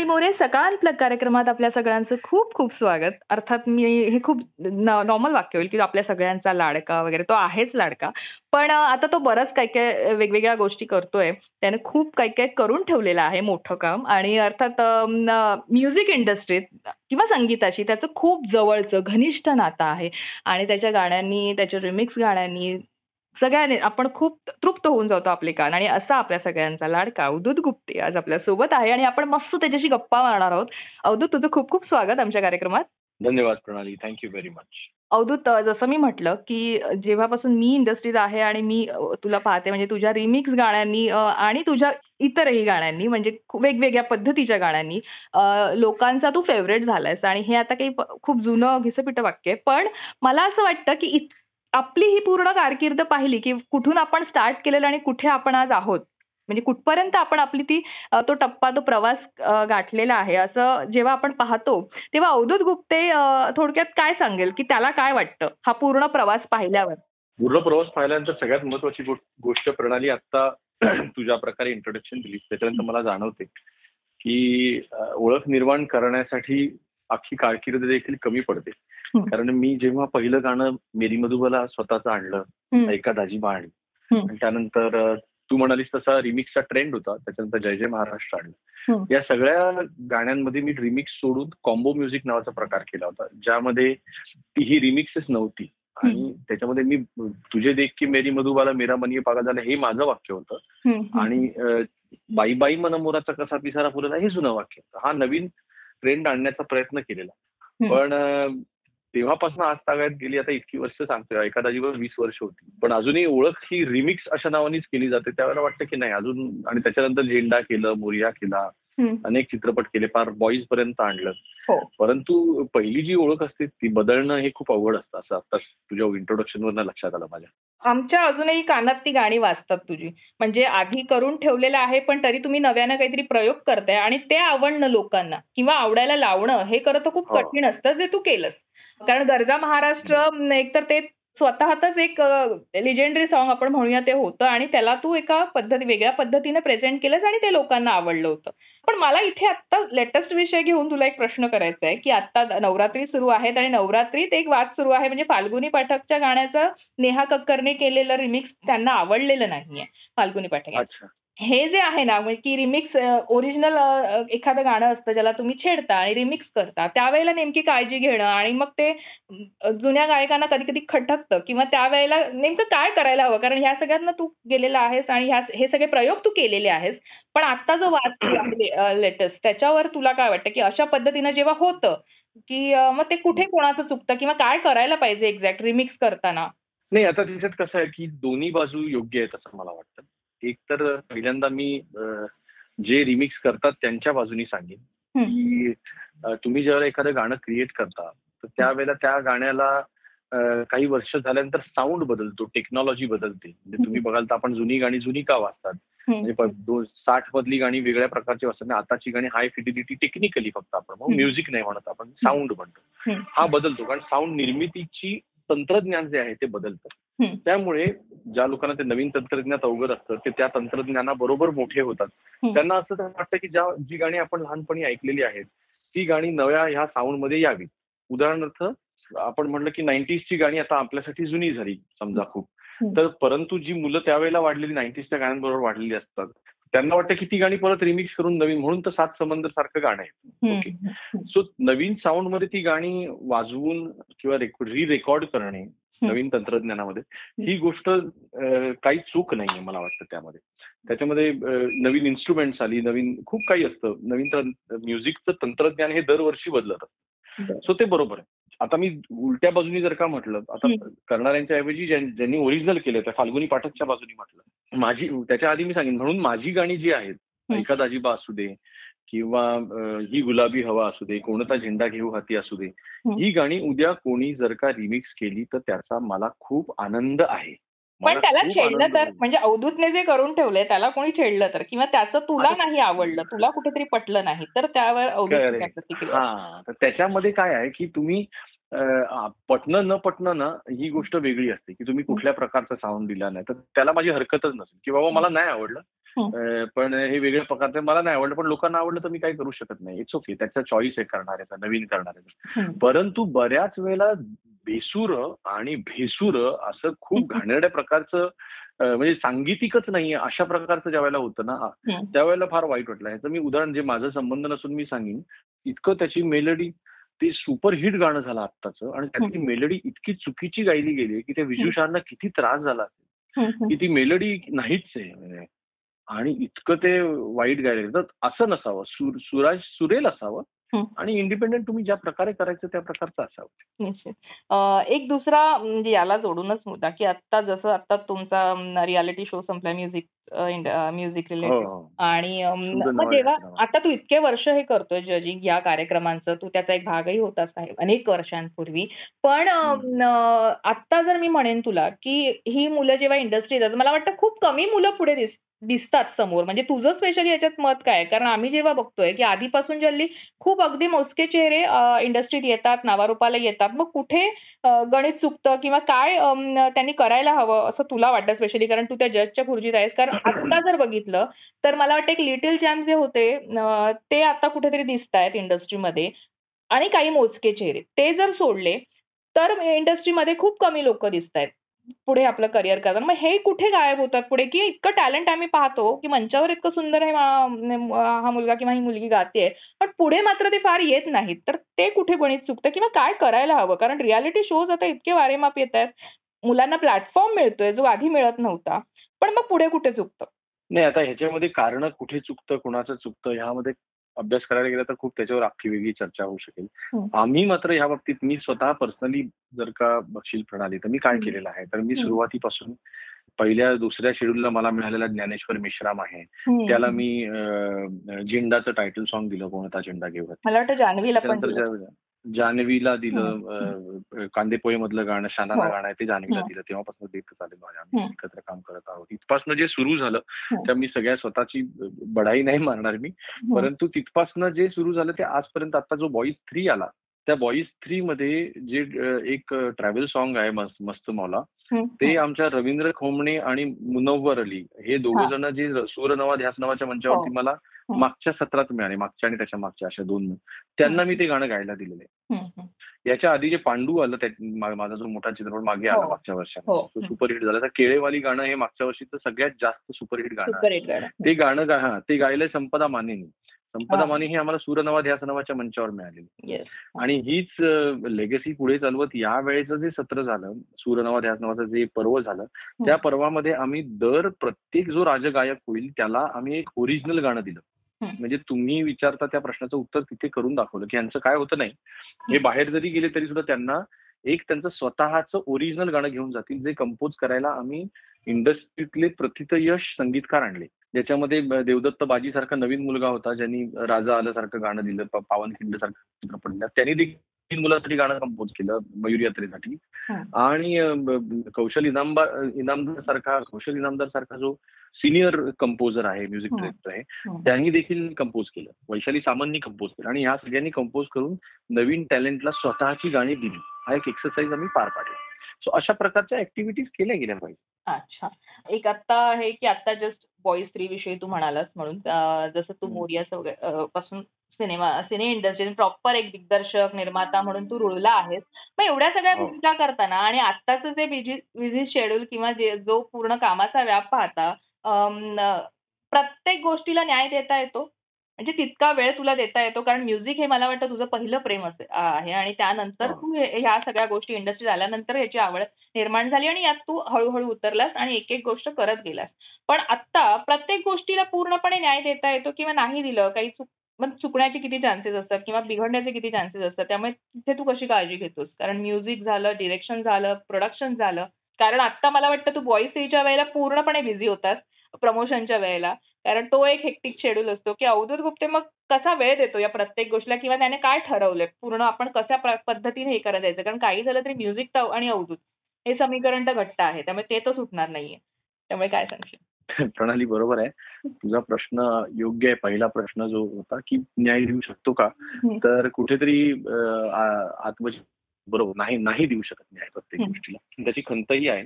नमस्कार मोरे सकाळ प्लग कार्यक्रमात आपल्या सगळ्यांचं खूप खूप स्वागत. अर्थात मी हे खूप नॉर्मल वाक्य होईल की आपल्या सगळ्यांचा लाडका वगैरे तो आहेच लाडका. पण आता तो बरंच काही काही वेगवेगळ्या गोष्टी करतोय. त्याने खूप काही काही करून ठेवलेलं आहे मोठं काम. आणि अर्थात म्युझिक इंडस्ट्रीत किंवा संगीताशी त्याचं खूप जवळचं घनिष्ठ नातं आहे. आणि त्याच्या गाण्यांनी त्याच्या रिमिक्स गाण्यांनी सगळ्यांनी आपण खूप तृप्त होऊन जातो आपले कान आणि असा आपल्या सगळ्यांचा लाडका अवधूत गुप्ते आज आपल्यासोबत आहे आणि आपण मस्त त्याच्याशी गप्पा मारणार आहोत. अवधूत तुझं खूप खूप स्वागत आमच्या कार्यक्रमात. धन्यवाद प्रणाली थँक्यू व्हेरी मच अवधूत जसं मी म्हटलं की जेव्हापासून मी इंडस्ट्रीत आहे आणि मी तुला पाहते म्हणजे तुझ्या रिमिक्स गाण्यांनी आणि तुझ्या इतरही गाण्यांनी म्हणजे वेगवेगळ्या पद्धतीच्या गाण्यांनी लोकांचा तू फेवरेट झालायस. आणि हे आता काही खूप जुनं घिसपिटं वाक्य आहे. पण मला असं वाटतं की आपली ही पूर्ण कारकीर्द पाहिली की कुठून आपण स्टार्ट केलेलं आणि कुठे आपण आज आहोत. म्हणजे कुठपर्यंत आपण आपली ती तो टप्पा तो प्रवास गाठलेला आहे असं जेव्हा आपण पाहतो तेव्हा अवधूत गुप्ते थोडक्यात काय सांगेल? की त्याला काय वाटतं? हा पूर्ण प्रवास पाहिल्यावर. पूर्ण प्रवास पाहिल्यानंतर सगळ्यात महत्वाची गोष्ट प्रणाली आता तुझ्या प्रकारे इंट्रोडक्शन दिली त्याच्यानंतर मला जाणवते की ओळख निर्माण करण्यासाठी अख्खी कारकीर्द देखील कमी पडते. कारण मी जेव्हा पहिलं गाणं मेरी मधुबला स्वतःच आणलं हम्म. ऐका दाजी आणि. त्यानंतर तू म्हणालीस तसा रिमिक्सचा ट्रेंड होता त्याच्यानंतर जय जय महाराष्ट्र आणलं. या सगळ्या गाण्यांमध्ये मी रिमिक्स सोडून कॉम्बो म्युझिक नावाचा प्रकार केला होता ज्यामध्ये ती ही रिमिक्सच नव्हती आणि त्याच्यामध्ये मी तुझे देख की मेरी मधुबाला मेरा मनी पागा झाला हे माझं वाक्य होतं. आणि बाई बाई मन मोराचा कसा पिसारा फुलला हे जुनं वाक्य होतं हा नवीन ट्रेंड आणण्याचा प्रयत्न केलेला. पण तेव्हापासून आज तागायत गेली आता इतकी वर्ष सांगतोय एखादा जीवन वीस वर्ष होती पण अजूनही ओळख ही रिमिक्स अशा नावानेच केली जाते त्यावेळेला वाटतं की नाही अजून आणि त्याच्यानंतर झेंडा केलं मोरिया केला. अनेक चित्रपट केले फार बॉईज पर्यंत आणलं. हो. परंतु पहिली जी ओळख असते ती बदलणं हे खूप अवघड असतं असं आता तुझ्या इंट्रोडक्शन वरनं लक्षात आलं माझ्या. आमच्या अजूनही कानात ती गाणी वाजतात तुझी. म्हणजे आधी करून ठेवलेलं आहे पण तरी तुम्ही नव्यानं काहीतरी प्रयोग करताय आणि ते आवडणं लोकांना किंवा आवडायला लावणं हे खरं तर खूप हो. कठीण असतं जे तू केलंस. कारण गरजा महाराष्ट्र एकतर ते स्वतःच एक लिजेंडरी सॉन्ग आपण म्हणूया ते होतं आणि त्याला तू एका पद्धती वेगळ्या पद्धतीने प्रेझेंट केलंस आणि ते लोकांना आवडलं होतं. पण मला इथे आता लेटेस्ट विषय घेऊन तुला एक प्रश्न करायचा आहे की आता नवरात्री सुरू आहेत आणि नवरात्रीत एक वाद सुरू आहे म्हणजे फाल्गुनी पाठकच्या गाण्याचं नेहा कक्करने केलेलं रिमिक्स त्यांना आवडलेलं नाहीये फाल्गुनी पाठक हे जे आहे ना म्हणजे की रिमिक्स ओरिजिनल एखादं गाणं असतं ज्याला तुम्ही छेडता आणि रिमिक्स करता त्यावेळेला नेमकी काळजी घेणं आणि मग ते जुन्या गायकांना कधी कधी खटकतं किंवा त्यावेळेला नेमकं काय करायला हवं? कारण ह्या सगळ्यांना तू गेलेला आहेस आणि ह्या हे सगळे प्रयोग तू केलेले आहेस. पण आता जो वाद आहे लेटेस्ट त्याच्यावर तुला काय वाटतं? की अशा पद्धतीनं जेव्हा होतं की मग ते कुठे कोणाचं चुकतं किंवा काय करायला पाहिजे एक्झॅक्ट रिमिक्स करताना? नाही आता त्याच्यात कसं आहे की दोन्ही बाजू योग्य आहेत असं मला वाटतं. एक तर पहिल्यांदा मी जे रिमिक्स करतात त्यांच्या बाजूनी सांगेन. की तुम्ही ज्यावेळेला एखादं गाणं क्रिएट करता तर त्यावेळेला त्या गाण्याला काही वर्ष झाल्यानंतर साऊंड बदलतो टेक्नॉलॉजी बदलते. म्हणजे तुम्ही बघाल तर आपण जुनी गाणी जुनी का वाचतात? म्हणजे साठ मधली गाणी वेगळ्या प्रकारची वाचतात. आताची गाणी हाय फिडिलिटी टेक्निकली फक्त आपण. म्युझिक नाही म्हणत आपण साऊंड म्हणतो. हा. बदलतो. कारण साऊंड निर्मितीची तंत्रज्ञान जे आहे ते बदलतं. त्यामुळे ज्या लोकांना ते नवीन तंत्रज्ञानात अवगत असतं ते त्या तंत्रज्ञानाबरोबर मोठे होतात. त्यांना असं वाटतं की ज्या जी गाणी आपण लहानपणी ऐकलेली आहेत ती गाणी नव्या ह्या साऊंडमध्ये यावीत उदाहरणार्थ आपण म्हटलं की नाईन्टीजची गाणी आता आपल्यासाठी जुनी झाली समजा खूप. तर परंतु जी मुलं त्यावेळेला वाढलेली नाईन्टीजच्या गाण्यांबरोबर वाढलेली असतात त्यांना वाटतं की ती गाणी परत रिमिक्स करून नवीन म्हणून तर सात समंदर सारखं गाणं आहे. ओके. सो नवीन साऊंडमध्ये ती गाणी वाजवून किंवा रि रेकॉर्ड करणे नवीन तंत्रज्ञानामध्ये. ही गोष्ट काही चूक नाहीये मला वाटतं त्यामध्ये. त्याच्यामध्ये नवीन इन्स्ट्रुमेंट्स आली नवीन खूप काही असतं. नवीन म्युझिकचं तंत्रज्ञान हे दरवर्षी बदलत असतं. सो ते बरोबर आहे. आता मी उलट्या बाजूनी जर का म्हटलं आता. करणाऱ्यांच्या ऐवजी ज्यां- ज्यांनी ओरिजिनल केलं त्या फाल्गुनी पाठकच्या बाजूनी म्हटलं. माझी त्याच्या आधी मी सांगेन म्हणून माझी गाणी जी आहेत. ऐका दाजीबा असू दे किंवा ही गुलाबी हवा असू दे कोणता झेंडा घेऊ हाती असू दे. ही. गाणी उद्या कोणी जर का रिमिक्स केली तर त्याचा मला खूप आनंद आहे. पण त्याला छेडलं तर. म्हणजे अवधूतने जे करून ठेवलंय त्याला कोणी छेडलं तर? किंवा त्याचं तुला नाही आवडलं तुला कुठेतरी पटलं नाही तर त्यावर प्रतिक्रिया. हा तर त्याच्यामध्ये काय आहे की तुम्ही पटणं न पटणं ना ही गोष्ट वेगळी असते की तुम्ही कुठल्या प्रकारचा साऊंड दिला नाही तर त्याला माझी हरकतच नसेल की बाबा मला नाही आवडलं पण हे वेगळ्या प्रकारचं मला नाही आवडलं पण लोकांना आवडलं तर मी काही करू शकत नाही. इट्स ओके त्याचा चॉईस आहे करणाऱ्याचा नवीन करणाऱ्याचा हम्म. परंतु बऱ्याच वेळेला बेसूर आणि भेसूर असं खूप घाणेरड्या प्रकारचं म्हणजे सांगीतिकच नाहीये अशा प्रकारचं ज्या वेळेला होतं ना. त्यावेळेला फार वाईट वाटलं. ह्याचं मी उदाहरण जे माझं संबंध नसून मी सांगेन इतकं त्याची मेलडी ते सुपरहिट गाणं झालं आत्ताचं आणि त्यातली मेलडी इतकी चुकीची गायली गेली की त्या विजुषांना किती त्रास झाला. की ती मेलडी नाहीच आहे. आणि इतकं ते वाईट गायले तर असं नसावं सुर सुराज सुरेल असावं. आणि इंडिपेंडेंट तुम्ही ज्या प्रकारे करायचं त्या प्रकारचं असावं निश्चित. एक दुसरा म्हणजे याला जोडूनच मुद्दा, की आत्ता जसं आता तुमचा रिएलिटी शो संपलाय म्युझिक म्युझिक रिलेटेड आणि जेव्हा. आता तू इतके वर्ष हे करतोय जजिंग या कार्यक्रमांचं तू त्याचा एक भागही होतास आहे अनेक वर्षांपूर्वी पण आत्ता जर मी म्हणेन तुला की ही मुलं जेव्हा इंडस्ट्रीत मला वाटतं खूप कमी मुलं पुढे दिस दिसतात समोर. म्हणजे तुझं स्पेशली याच्यात मत काय कारण आम्ही जेव्हा बघतोय की आधीपासून जल्ली खूप अगदी मोजके चेहरे इंडस्ट्रीत येतात नावारूपाला येतात मग कुठे गणित चुकतं किंवा काय त्यांनी करायला हवं असं तुला वाटतं स्पेशली कारण तू त्या जजच्या खुर्जीत आहेस. कारण आता जर बघितलं तर मला वाटतं एक लिटिल चॅम्प जे होते ते आता कुठेतरी दिसत आहेत इंडस्ट्रीमध्ये आणि काही मोजके चेहरे. ते जर सोडले तर इंडस्ट्रीमध्ये खूप कमी लोक दिसत आहेत पुढे आपलं करिअर करतात. मग हे कुठे गायब होतात पुढे? की इतकं टॅलेंट आम्ही पाहतो की मंचावर इतकं सुंदर आहे हा मुलगा किंवा ही मुलगी गाते पण पुढे मात्र ते फार येत नाहीत. तर ते कुठे गणित चुकतं किंवा काय करायला हवं? कारण रियालिटी शोज आता इतके वारेमाप येत आहेत. मुलांना प्लॅटफॉर्म मिळतोय जो आधी मिळत नव्हता. पण मग पुढे कुठे चुकतं? नाही आता ह्याच्यामध्ये कारण कुठे चुकतं कुणाचं चुकतं ह्यामध्ये अभ्यास करायला गेला तर खूप त्याच्यावर अख्खी वेगळी चर्चा होऊ शकेल हम्म. आम्ही मात्र ह्या बाबतीत मी स्वतः पर्सनली जर का बघशील प्रणाली तर मी काय. केलेलं आहे तर मी. सुरुवातीपासून पहिल्या दुसऱ्या शेड्यूलला मला मिळालेला ज्ञानेश्वर मिश्राम आहे. त्याला मी झेंडाचं टायटल सॉन्ग दिलं कोणता झेंडा घेऊ मला वाटतं जान्हवीला दिलं. कांदेपोहे मधलं गाणं शानाना हो. गाणं आहे ते जान्हवीला. दिलं तेव्हापासून आहे आम्ही. एकत्र काम करत आहोत इथपासनं जे सुरू झालं. त्या मी सगळ्या स्वतःची बढाई नाही मारणार मी हम्म. परंतु तिथपासनं जे सुरू झालं ते आजपर्यंत आता जो बॉईज थ्री आला त्या बॉईज थ्री मध्ये जे एक ट्रॅव्हल सॉन्ग आहे मस्त मस्त मौला. ते आमच्या रवींद्र खोमणे आणि मुनव्वर अली हे दोघ हा. जण जे सूर नवा ध्यास नावाच्या मंचावरती हो. मला. मागच्या सत्रात मिळाले मागच्या आणि त्याच्या मागच्या अशा दोन त्यांना मी ते गाणं गायला दिलेलं आहे. याच्या आधी जे पांडू आलं माझा जो मोठा चित्रपट मागे आला हो. मागच्या हो. वर्षात तो सुपरहिट झाला तर केळेवाली गाणं हे मागच्या वर्षीचं सगळ्यात जास्त सुपरहिट गाणं. ते गाणं हा ते गायलंय संपदा मानेनी संपदा हा. माने हे आम्हाला सूरनवा ध्यास नावाच्या मंचावर मिळालेली Yes. आणि हीच लेगसी पुढे चालवत या वेळेचं जे सत्र झालं सूरनवा ध्यास नावाचं जे पर्व झालं त्या पर्वामध्ये आम्ही दर प्रत्येक जो राजगायक होईल त्याला आम्ही एक ओरिजिनल गाणं दिलं. म्हणजे तुम्ही विचारता त्या प्रश्नाचं उत्तर तिथे करून दाखवलं की यांचं काय होतं नाही. हे बाहेर जरी गेले तरी सुद्धा त्यांना एक त्यांचं स्वतःचं ओरिजिनल गाणं घेऊन जातील जे कंपोज करायला आम्ही इंडस्ट्रीतले प्रथितयश संगीतकार आणले. ज्याच्यामध्ये देवदत्त बाजी सारखा नवीन मुलगा होता ज्यांनी राजा आलं सारखं गाणं दिलं प- पावनखिंड सारखं चित्रपट दिला त्यांनी देखील मुलासाठी गाणं कंपोज केलं मयूर यात्रेसाठी. आणि कौशल इनामदार इनामदार सारखा कौशल इनामदार सारखा जो सिनियर कंपोजर आहे म्युझिक. डिरेक्टर आहे. त्यांनी देखील कंपोज केलं वैशाली सामंतनी कंपोज केलं आणि ह्या सगळ्यांनी कंपोज करून नवीन टॅलेंटला स्वतःची गाणी दिली हा एक एक्सरसाइज आम्ही पार पाडला सो अशा प्रकारच्या ऍक्टिव्हिटीज केल्या गेल्या पाहिजे अच्छा एक आता आहे की आता जस्ट बॉईज थ्री विषयी तू म्हणालास म्हणून जसं तू. मोरिया सौग- अं, पासून सिनेमा सिने इंडस्ट्री प्रॉपर एक दिग्दर्शक निर्माता म्हणून तू रुळला आहेस मग एवढ्या सगळ्या हो. भूमिका करताना आणि आत्ताचं जे बिझी शेड्यूल किंवा जे जो पूर्ण कामाचा व्याप पाहता प्रत्येक गोष्टीला न्याय देता येतो म्हणजे तितका वेळ तुला देता येतो कारण म्युझिक हे मला वाटतं तुझं पहिलं प्रेम असे आहे आणि त्यानंतर हो. तू ह्या सगळ्या गोष्टी इंडस्ट्री झाल्यानंतर ह्याची आवड निर्माण झाली आणि यात तू हळू-हळू उतरलास आणि एक-एक गोष्ट करत गेलास. पण आत्ता प्रत्येक गोष्टीला पूर्णपणे न्याय देता येतो किंवा नाही दिलं काही चूक मग चुकण्याचे किती चान्सेस असतात किंवा बिघडण्याचे किती चान्सेस असतात. त्यामुळे तिथे तू कशी काळजी घेतोस? कारण म्युझिक झालं, डिरेक्शन झालं, प्रोडक्शन झालं. कारण आत्ता मला वाटतं तू बॉईस डेच्या वेळेला पूर्णपणे बिझी होतास प्रमोशनच्या वेळेला. कारण तो एक हेक्टिक शेड्यूल असतो, की अवधूत गुप्ते मग कसा वेळ देतो या प्रत्येक गोष्टीला किंवा त्याने काय ठरवलंय पूर्ण आपण कशा पद्धतीने हे करत जायचं? कारण काही झालं तरी म्युझिक आणि अवधूत हे समीकरण तर घट्ट आहे. त्यामुळे ते तर सुटणार नाहीये. त्यामुळे काय सांगशील? प्रणाली बरोबर आहे. तुझा प्रश्न योग्य आहे. पहिला प्रश्न जो होता, की न्याय देऊ शकतो का? तर कुठेतरी अ, आ आत्मचिंतन बरोबर नाही, नाही देऊ शकत न्याय प्रत्येक. गोष्टीला. त्याची खंतही आहे.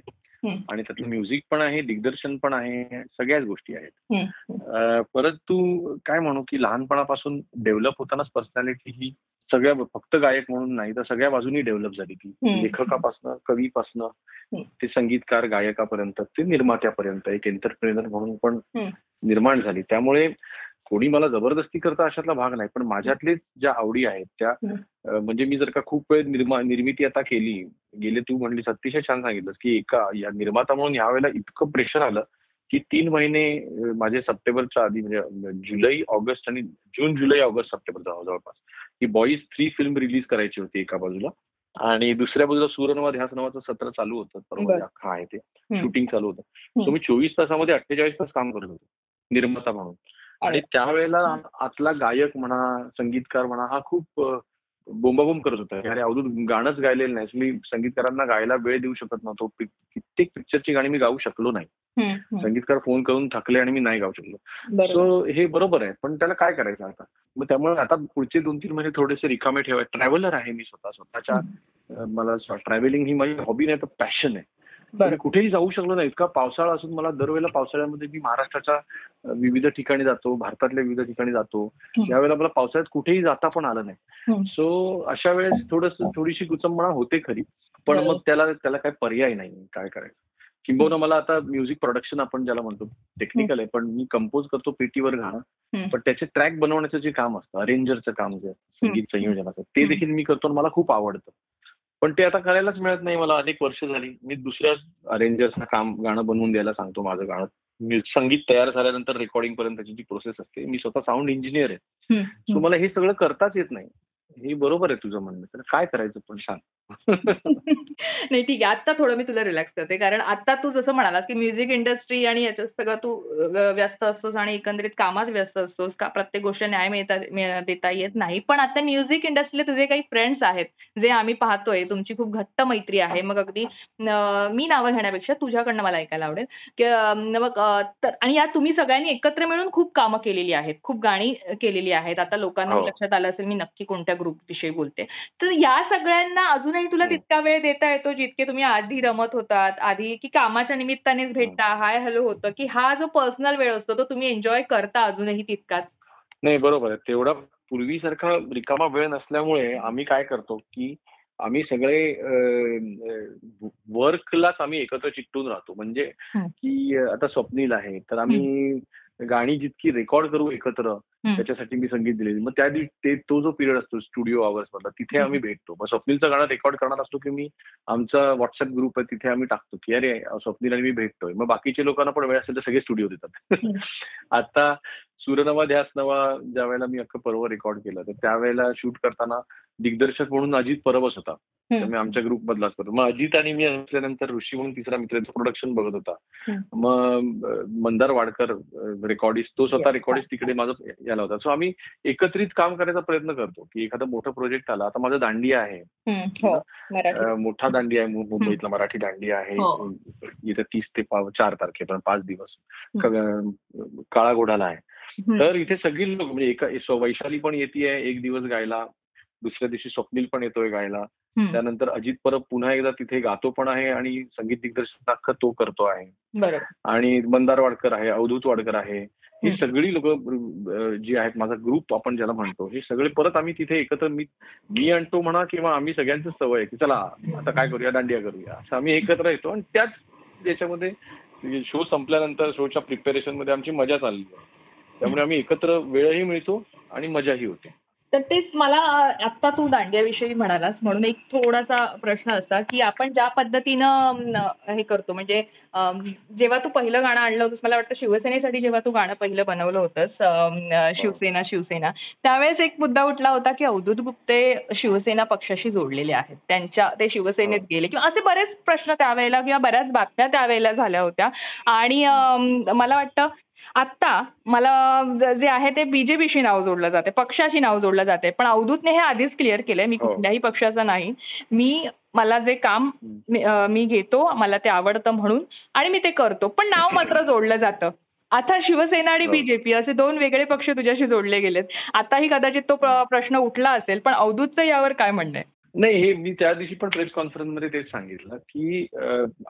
आणि त्यातलं म्युझिक पण आहे, दिग्दर्शन पण आहे, सगळ्याच गोष्टी आहेत. परंतु काय म्हणू, की लहानपणापासून डेव्हलप होतानाच पर्सनॅलिटी ही सगळ्या फक्त गायक म्हणून नाही, तर सगळ्या बाजूनी डेव्हलप झाली ती. लेखकापासनं, कवीपासनं. ते संगीतकार, गायकापर्यंत, ते निर्मात्यापर्यंत एक एंटरप्रेनर म्हणून पण. निर्माण झाली. त्यामुळे कोणी मला जबरदस्ती करतं अशातला भाग नाही. पण माझ्यातलेच ज्या आवडी आहेत त्या म्हणजे मी जर का खूप वेळ निर्मा निर्मिती आता केली, गेले तू म्हणलीस अतिशय छान सांगितलंस, की एका या निर्माता म्हणून यावेळेला इतकं प्रेशर आलं, की 3 महिने माझे सप्टेंबरच्या आधी म्हणजे जुलै, ऑगस्ट आणि जून, जुलै, ऑगस्ट, सप्टेंबर जवळ जवळपास. ही बॉईज 3 फिल्म रिलीज करायची होती एका बाजूला आणि दुसऱ्या बाजूला सूरनवा ध्यास नावाचं सत्र चालू होतं. परवा आहे ते. शूटिंग चालू होतं. सो मी 24 तासामध्ये 48 तास काम करत होतो. निर्माता म्हणून. आणि त्यावेळेला आतला गायक म्हणा, संगीतकार म्हणा हा खूप बोंबाबोंब करत होता. अरे अवधूत गाणंच गायलेलं नाहीस. मी संगीतकारांना गायला वेळ देऊ शकत नव्हतो. कित्येक पिक्चरची गाणी मी गाऊ शकलो नाही. संगीतकार फोन करून थकले आणि मी नाही गाऊ शकलो. सो हे बरोबर आहे. पण त्याला काय करायचं आता? मग त्यामुळे आता पुढचे 2-3 महिने थोडेसे रिकामे ठेवायचे. ट्रॅव्हलर आहे मी स्वतः. स्वतःच्या मला ट्रॅव्हलिंग ही माझी हॉबी नाही तर पॅशन आहे. मी. कुठेही जाऊ शकलो नाही. इतका पावसाळा असून मला दरवेळेला पावसाळ्यामध्ये मी महाराष्ट्राच्या विविध ठिकाणी जातो, भारतातल्या विविध ठिकाणी जातो. यावेळेला मला पावसाळ्यात कुठेही जाता पण आलं नाही. सो अशा वेळेस थोडंसं थोडीशी कुचंबणा होते खरी. पण. मग त्याला त्याला काही पर्याय नाही. काय करायचं? किंबहुना मला आता म्युझिक प्रोडक्शन आपण ज्याला म्हणतो टेक्निकल आहे. पण मी कंपोज करतो पेटीवर गाणं. पण त्याचे ट्रॅक बनवण्याचं जे काम असतं, अरेंजरचं काम जे संगीत संयोजनाचं, ते. देखील मी करतो आणि मला खूप आवडतं. पण ते आता करायलाच मिळत नाही मला अनेक वर्ष झाली. मी दुसऱ्याच अरेंजर्सना काम गाणं बनवून द्यायला सांगतो माझं गाणं. संगीत तयार झाल्यानंतर रेकॉर्डिंग पर्यंतची जी प्रोसेस असते. मी स्वतः साउंड इंजिनिअर आहे. सो. मला हे सगळं करताच येत नाही. हे बरोबर आहे तुझं म्हणणं. तर काय करायचं पण सांग? नाही ठीक आहे. आत्ता थोडं मी तुला रिलॅक्स करते. कारण आता तू जसं म्हणालास, की म्युझिक इंडस्ट्री आणि याच्यात सगळं तू अ, व्यस्त असतोस आणि एकंदरीत कामात व्यस्त असतोस. का प्रत्येक गोष्ट न्याय मिळता मिळ देता येत नाही. पण आता म्युझिक इंडस्ट्रीला तुझे काही फ्रेंड्स आहेत, जे आम्ही पाहतोय. तुमची खूप घट्ट मैत्री आहे. मग अगदी अ, मी नावं घेण्यापेक्षा तुझ्याकडनं मला ऐकायला आवडेल, की अ, मग अ, तर आणि यात तुम्ही सगळ्यांनी एकत्र मिळून खूप कामं केलेली आहेत. खूप गाणी केलेली आहेत. आता लोकांना हो. लक्षात आलं असेल मी नक्की कोणत्या ग्रुपविषयी बोलते. तर या सगळ्यांना अजूनही तुला हं. तितका वेळ देता येतो जितके तुम्ही आधी रमत होतात, आधी की कामाच्या निमित्तानेच भेटता, हाय हॅलो होतं, की हा जो पर्सनल वेळ असतो तो तुम्ही एन्जॉय करता अजूनही तितकाच? नाही बरोबर आहे. तेवढा पूर्वीसारखा रिकामा वेळ नसल्यामुळे आम्ही काय करतो, की आम्ही सगळे वर्कलाच आम्ही एकत्र चिकटून राहतो. म्हणजे हं. की आता स्वप्नील आहे. तर आम्ही गाणी जितकी रेकॉर्ड करू एकत्र. त्याच्यासाठी मी संगीत दिलेली. मग त्या दिवशी ते तो जो पिरियड असतो स्टुडिओ अवर्स मधला तिथे आम्ही भेटतो. मग स्वप्नीलचं गाणं रेकॉर्ड करणार असतो, की मी आमचा WhatsApp ग्रुप आहे तिथे आम्ही टाकतो, की अरे स्वप्नील आणि मी भेटतोय. मग बाकीच्या लोकांना पण वेळ असेल तर सगळे स्टुडिओ देतात. आता सूरनवा ध्यास नवा ज्यावेळेला मी अख्खं पर्व रेकॉर्ड केलं, तर त्यावेळेला शूट करताना दिग्दर्शक म्हणून अजित परबच होता. हं. तर मी आमच्या ग्रुपमधलाच होतो. मग अजित आणि मी असल्यानंतर ऋषी म्हणून तिसरा मित्र प्रोडक्शन बघत होता. हं. मग मंदार वाडकर रेकॉर्डिस्ट तो स्वतः. रेकॉर्डिस्ट तिकडे माझा याला होता. सो आम्ही एकत्रित काम करायचा प्रयत्न करतो, की एखादा मोठा प्रोजेक्ट आला. आता माझा दांडिया आहे. हं. हो. मोठा दांडिया आहे मुंबईतला मराठी दांडिया आहे. हो. येत्या 30 ते पा 4 तारखेपर्यंत 5 दिवस. हं. काळा घोडाला आहे. हं. तर इथे सगळी लोक म्हणजे एका वैशाली पण येतीये एक दिवस गायला. दुसऱ्या दिवशी स्वप्नील पण येतोय गायला. त्यानंतर अजित परब पुन्हा एकदा तिथे गातो पण आहे आणि संगीत दिग्दर्शन अख्खं तो करतो आहे. आणि मंदार वाडकर आहे, अवधूत वाडकर आहे. ही. सगळी लोकं जी आहेत माझा ग्रुप आपण ज्याला म्हणतो. हे सगळे परत आम्ही तिथे एकत्र मी मी आणतो म्हणा किंवा आम्ही सगळ्यांचीच सवय आहे, की चला आता काय करूया दांडिया करूया. असं आम्ही एकत्र येतो आणि त्याच याच्यामध्ये शो संपल्यानंतर शोच्या प्रिपरेशनमध्ये आमची मजा चालली आहे. त्यामुळे आम्ही एकत्र वेळही मिळतो आणि मजाही होते तर तेच मला आत्ता तू दांडियाविषयी म्हणालास म्हणून एक थोडासा प्रश्न असा की आपण ज्या पद्धतीनं हे करतो म्हणजे जेव्हा तू पहिलं गाणं आणलं होतंस मला वाटतं शिवसेनेसाठी जेव्हा तू गाणं पहिलं बनवलं होतंस शिवसेना शिवसेना त्यावेळेस एक मुद्दा उठला होता की अवधूत गुप्ते शिवसेना पक्षाशी जोडलेले आहेत. त्यांच्या ते शिवसेनेत हो. गेले. किंवा असे बरेच प्रश्न त्यावेळेला किंवा बऱ्याच बातम्या त्यावेळेला झाल्या होत्या. आणि मला वाटतं आत्ता मला ज- आहे ते बीजेपीशी नाव जोडलं जाते. पक्षाशी नाव जोडलं जाते. पण अवधूतने हे आधीच क्लिअर केलंय. मी हो. कुठल्याही पक्षाचा नाही. मी मला जे काम मी घेतो मला ते आवडतं म्हणून आणि मी ते करतो. पण नाव मात्र जोडलं जातं. आता शिवसेना आणि हो. बीजेपी असे दोन वेगळे पक्ष तुझ्याशी जोडले गेलेत. आताही कदाचित तो प्र- प्रश्न उठला असेल. पण अवधूतचं यावर काय म्हणणं आहे? नाही हे मी त्या दिवशी पण प्रेस कॉन्फरन्समध्ये तेच सांगितलं की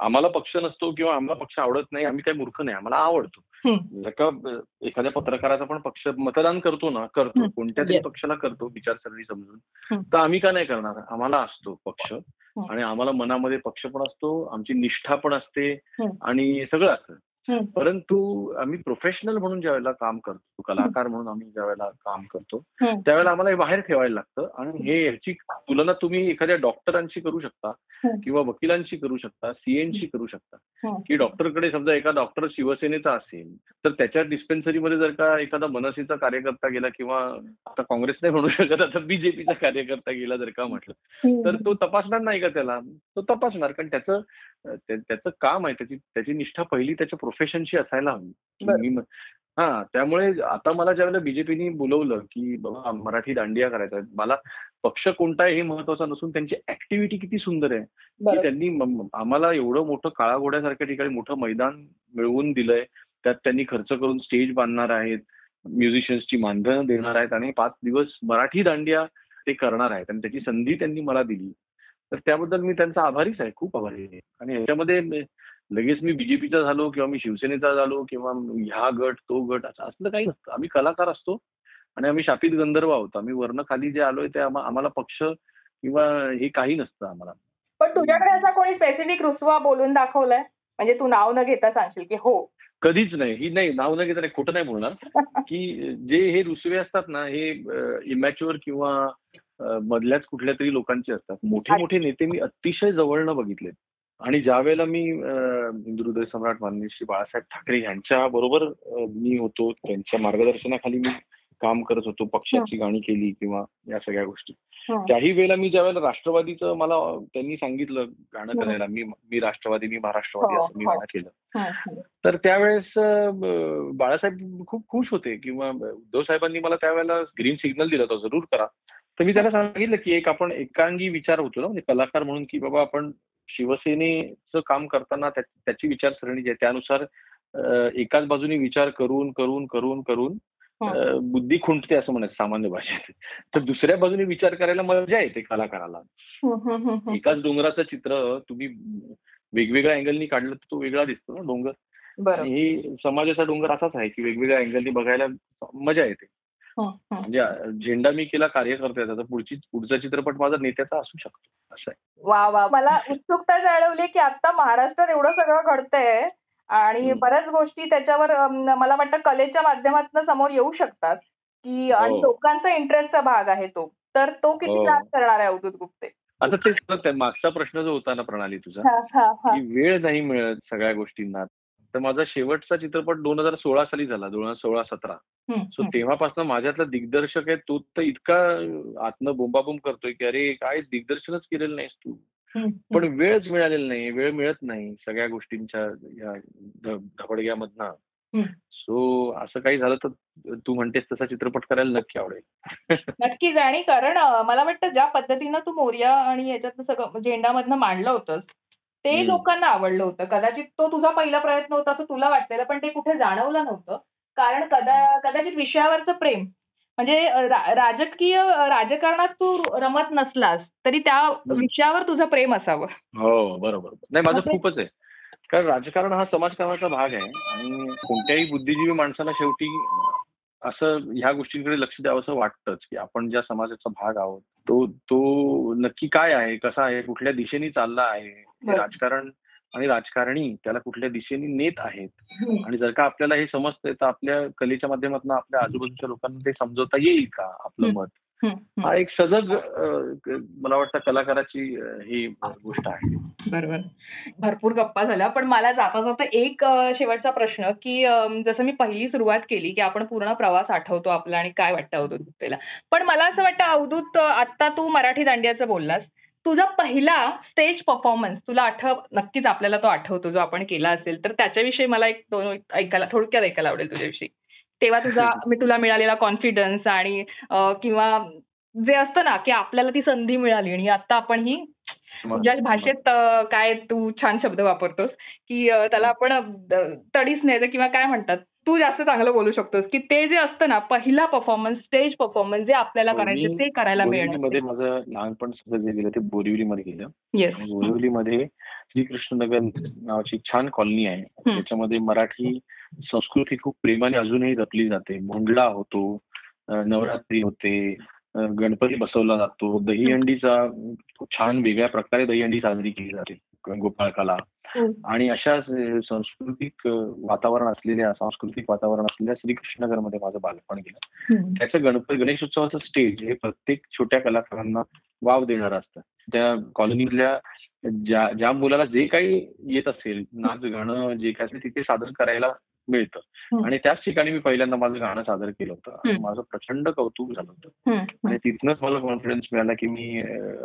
आम्हाला पक्ष नसतो किंवा आम्हाला पक्ष आवडत नाही आम्ही काही मूर्ख नाही आम्हाला आवडतो का एखाद्या पत्रकाराचा पण पक्ष मतदान करतो ना करतो. कोणत्या तरी. पक्षाला करतो विचारसरणी समजून. तर आम्ही का नाही करणार आम्हाला असतो पक्ष आणि आम्हाला मनामध्ये पक्ष पण असतो आमची निष्ठा पण असते. आणि सगळं असतं. परंतु आम्ही प्रोफेशनल म्हणून ज्यावेळेला काम करतो कलाकार म्हणून आम्ही ज्यावेळेला काम करतो. त्यावेळेला आम्हाला हे बाहेर ठेवायला लागतं आणि हे याची तुलना तुम्ही एखाद्या डॉक्टरांशी करू शकता. किंवा वकिलांशी करू शकता सीएनशी करू शकता. की डॉक्टरकडे समजा एका डॉक्टर शिवसेनेचा असेल तर त्याच्या डिस्पेन्सरीमध्ये जर का एखादा मनसेचा कार्यकर्ता गेला किंवा आता काँग्रेस नाही म्हणू शकत आता बीजेपीचा कार्यकर्ता गेला जर का म्हटलं तर तो तपासणार नाही का त्याला? तो तपासणार कारण त्याचं त्याचं काम आहे त्याची त्याची निष्ठा पहिली त्याच्या प्रोफेशनशी असायला हवी. हा त्यामुळे आता मला ज्यावेळेला बीजेपीने बोलवलं की बाबा मराठी दांडिया करायचा मला पक्ष कोणता आहे हे महत्वाचं नसून त्यांची ऍक्टिव्हिटी किती सुंदर आहे की. त्यांनी आम्हाला एवढं मोठं काळाघोड्यासारख्या ठिकाणी मोठं मैदान मिळवून दिलंय. त्यात त्यांनी खर्च करून स्टेज बांधणार आहेत म्युझिशियन्सची मानधनं देणार आहेत आणि पाच दिवस मराठी दांडिया ते करणार आहेत आणि त्याची संधी त्यांनी मला दिली. तर त्याबद्दल मी त्यांचा आभारीच आहे खूप आभारी आहे. आणि ह्याच्यामध्ये मी- लगेच मी बीजेपीचा झालो किंवा मी शिवसेनेचा झालो किंवा ह्या गट तो गट असं असलं काही नसतं. आम्ही कलाकार असतो आणि आम्ही शापित गंधर्व आहोत. आम्ही वर्ण खाली जे आलोय ते आम्हा- आम्हाला पक्ष किंवा हे काही नसतं आम्हाला. पण तुझ्याकडे असा कोणी स्पेसिफिक रुसवा बोलून दाखवलाय? म्हणजे तू नाव न घेता सांगशील की हो. कधीच नाही. ही नाही नाव न घेता नाही. खोटं नाही बोलणार. की जे हे रुसवे असतात ना हे इमॅच्युअर किंवा मधल्याच कुठल्या तरी लोकांचे असतात मोठे मोठे नेते मी अतिशय जवळनं बघितले आणि ज्या वेळेला मी अ, हिंदुहृदय सम्राट माननीय श्री बाळासाहेब ठाकरे यांच्या बरोबर मी होतो त्यांच्या मार्गदर्शनाखाली मी काम करत होतो पक्षाची गाणी केली किंवा या सगळ्या गोष्टी. त्याही वेळेला मी ज्यावेळेला राष्ट्रवादीचं मला त्यांनी सांगितलं गाणं. करायला मी मी राष्ट्रवादी मी महाराष्ट्रवादी हो, असं मी. गाणं केलं हं, हं. तर त्यावेळेस बाळासाहेब खूप खुश होते किंवा उद्धव साहेबांनी मला त्यावेळेला ग्रीन सिग्नल दिला होता जरूर करा तर मी त्यांना सांगितलं की एक आपण एकांगी विचार होतो ना म्हणजे कलाकार म्हणून की बाबा आपण शिवसेनेचं काम करताना त्या- त्याची विचारसरणी जी आहे त्यानुसार एकाच बाजूने विचार करून करून करून करून अ, बुद्धी खुंटते असं म्हणायचं सामान्य भाषेत. तर दुसऱ्या बाजूने विचार करायला मजा येते कलाकाराला. हं, हं, हं, हं. एकाच डोंगराचं चित्र तुम्ही वेगवेगळ्या अँगलनी काढलं तर तो वेगळा दिसतो ना डोंगर. ही समाजाचा डोंगर असाच आहे की वेगवेगळ्या अँगलनी बघायला मजा येते. हं, हं. म्हणजे अ, झेंडा मी केला कार्यकर्त्याचा पुढची पुढचा चित्रपट माझा नेत्याचा असू शकतो असं आहे वा वा मला उत्सुकता जाणवली की आता महाराष्ट्रात एवढं सगळं घडतंय आणि. बऱ्याच गोष्टी त्याच्यावर मला वाटतं कलेच्या माध्यमातून समोर येऊ शकतात की आणि हो. लोकांचा इंटरेस्टचा भाग आहे तो तर तो किती हो. त्रास करणार आहे अवधूत गुप्ते आता तेच मागचा प्रश्न जो होता ना प्रणाली तुझा हा, हा, हा. की वेळ नाही मिळत सगळ्या गोष्टींना तर माझा शेवटचा चित्रपट दोन हजार सोळा साली झाला दोन हजार सोळा सतरा. सो. तेव्हापासून माझ्यातला दिग्दर्शक आहे तो तर इतका आतनं बोंबाबोंब करतोय की अरे काय दिग्दर्शनच केलेलं नाहीस तू. पण वेळच मिळालेला नाही वेळ मिळत नाही सगळ्या गोष्टींच्या या धबडग्यामधनं. सो असं काही झालं तर तू म्हणतेस तसा चित्रपट करायला नक्की आवडेल. नक्कीच. आणि कारण मला वाटतं ज्या पद्धतीनं तू मोर्या आणि याच्यातनं सगळं झेंडामधनं मांडलं होतंस ते. लोकांना आवडलं होतं. कदाचित तो तुझा पहिला प्रयत्न होता असं तुला वाटलेलं पण ते कुठे जाणवलं नव्हतं. कारण कदा कदाचित विषयावरचं प्रेम. म्हणजे राजकीय राजकारणात तू रमत नसलास तरी त्या विषयावर तुझं प्रेम असावं. हो बरोबर. नाही माझं खूपच आहे. कारण राजकारण हा समाजकारणाचा भाग आहे आणि कोणत्याही बुद्धिजीवी माणसाला शेवटी असं ह्या गोष्टींकडे लक्ष द्यावं असं वाटतंच की आपण ज्या समाजाचा भाग आहोत तो तो नक्की काय आहे कसा आहे कुठल्या दिशेने चालला आहे राजकारण आणि राजकारणी त्याला कुठल्या दिशेने नेत आहेत आणि जर का आपल्याला हे समजतंय तर आपल्या कलेच्या माध्यमातून आपल्या आजूबाजूच्या लोकांना ते समजवता येईल का आपलं. मत. हा एक सजग मला वाटतं कलाकाराची ही गोष्ट आहे. बरोबर. भरपूर गप्पा झाल्या पण मला जाता जाता एक शेवटचा प्रश्न की जसं मी पहिली सुरुवात केली की आपण पूर्ण प्रवास आठवतो आपला आणि काय वाटतं अवधूत गुप्तेला. पण मला असं वाटतं अवधूत अ, आत्ता तू मराठी दांडियाचं बोललास. तुझा पहिला स्टेज परफॉर्मन्स तुला आठव नक्कीच आपल्याला तो आठवतो जो आपण केला असेल. तर त्याच्याविषयी मला एक दोन ऐकायला थोडक्यात ऐकायला आवडेल तुझ्याविषयी. तेव्हा तुझा मी तुला मिळालेला कॉन्फिडन्स आणि किंवा जे असतं ना की आपल्याला ती संधी मिळाली आणि आता आपण ही तुझ्या भाषेत काय तू छान शब्द वापरतोस की त्याला आपण तडीच नाही किंवा काय म्हणतात तू जास्त चांगलं बोलू शकतोस की ते जे असतं ना पहिला परफॉर्मन्स स्टेज परफॉर्मन्स जे आपल्याला हो, करायचं ते करायला मिळणं माझं लहानपण सगळं जे गेलं ते बोरिवलीमध्ये गेलं. बोरिवलीमध्ये श्रीकृष्णनगर नावाची छान कॉलनी आहे. त्याच्यामध्ये मराठी संस्कृती खूप प्रेमाने अजूनही जपली जाते. मोंडला होतो नवरात्री होते गणपती बसवला जातो. दहीहंडीचा खूप छान वेगळ्या प्रकारे दहीहंडी साजरी केली जाते गोपाळकाला. आणि अशा सांस्कृतिक वातावरण असलेल्या सांस्कृतिक वातावरण असलेल्या श्रीकृष्णनगरमध्ये माझं बालपण गेलं. त्याचं गणपती गणेशोत्सवाचं स्टेज हे प्रत्येक छोट्या कलाकारांना वाव देणारं असतं. त्या कॉलनीतल्या ज्या ज्या मुलाला जे काही येत असेल नाच गाणं जे काय असेल तिथे सादर करायला मिळतं. आणि त्याच ठिकाणी मी पहिल्यांदा माझं गाणं सादर केलं होतं. माझं प्रचंड कौतुक झालं होतं. आणि तिथनंच मला कॉन्फिडन्स मिळाला की मी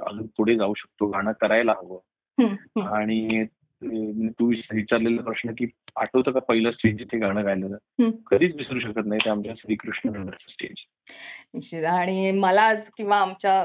अजून पुढे जाऊ शकतो. गाणं करायला हवं. आणि तू विचारलेला प्रश्न की आठवतं का पहिलं स्टेज जिथे गाणं गायलेलं. कधीच विसरू शकत नाही ते आमच्या श्रीकृष्ण स्टेज निश्चित. आणि मला आज किंवा आमच्या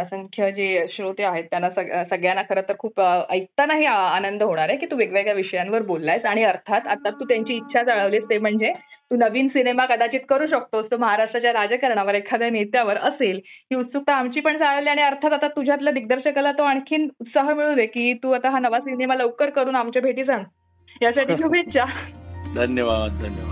असंख्य जे श्रोते आहेत त्यांना सग- सगळ्यांना खरं तर खूप ऐकतानाही आनंद होणार आहे की तू वेगवेगळ्या विषयांवर बोललायस. आणि अर्थात आता तू त्यांची इच्छा जाळवलीस ते म्हणजे तू नवीन सिनेमा कदाचित करू शकतोस. तो महाराष्ट्राच्या राजकारणावर एखाद्या नेत्यावर असेल. ही उत्सुकता आमची पण जाळवली आणि अर्थात आता तुझ्यातल्या दिग्दर्शकाला तो आणखीन उत्साह मिळू दे की तू आता हा नवा सिनेमा लवकर करून आमच्या भेटी जाण यासाठी शुभेच्छा. धन्यवाद धन्यवाद.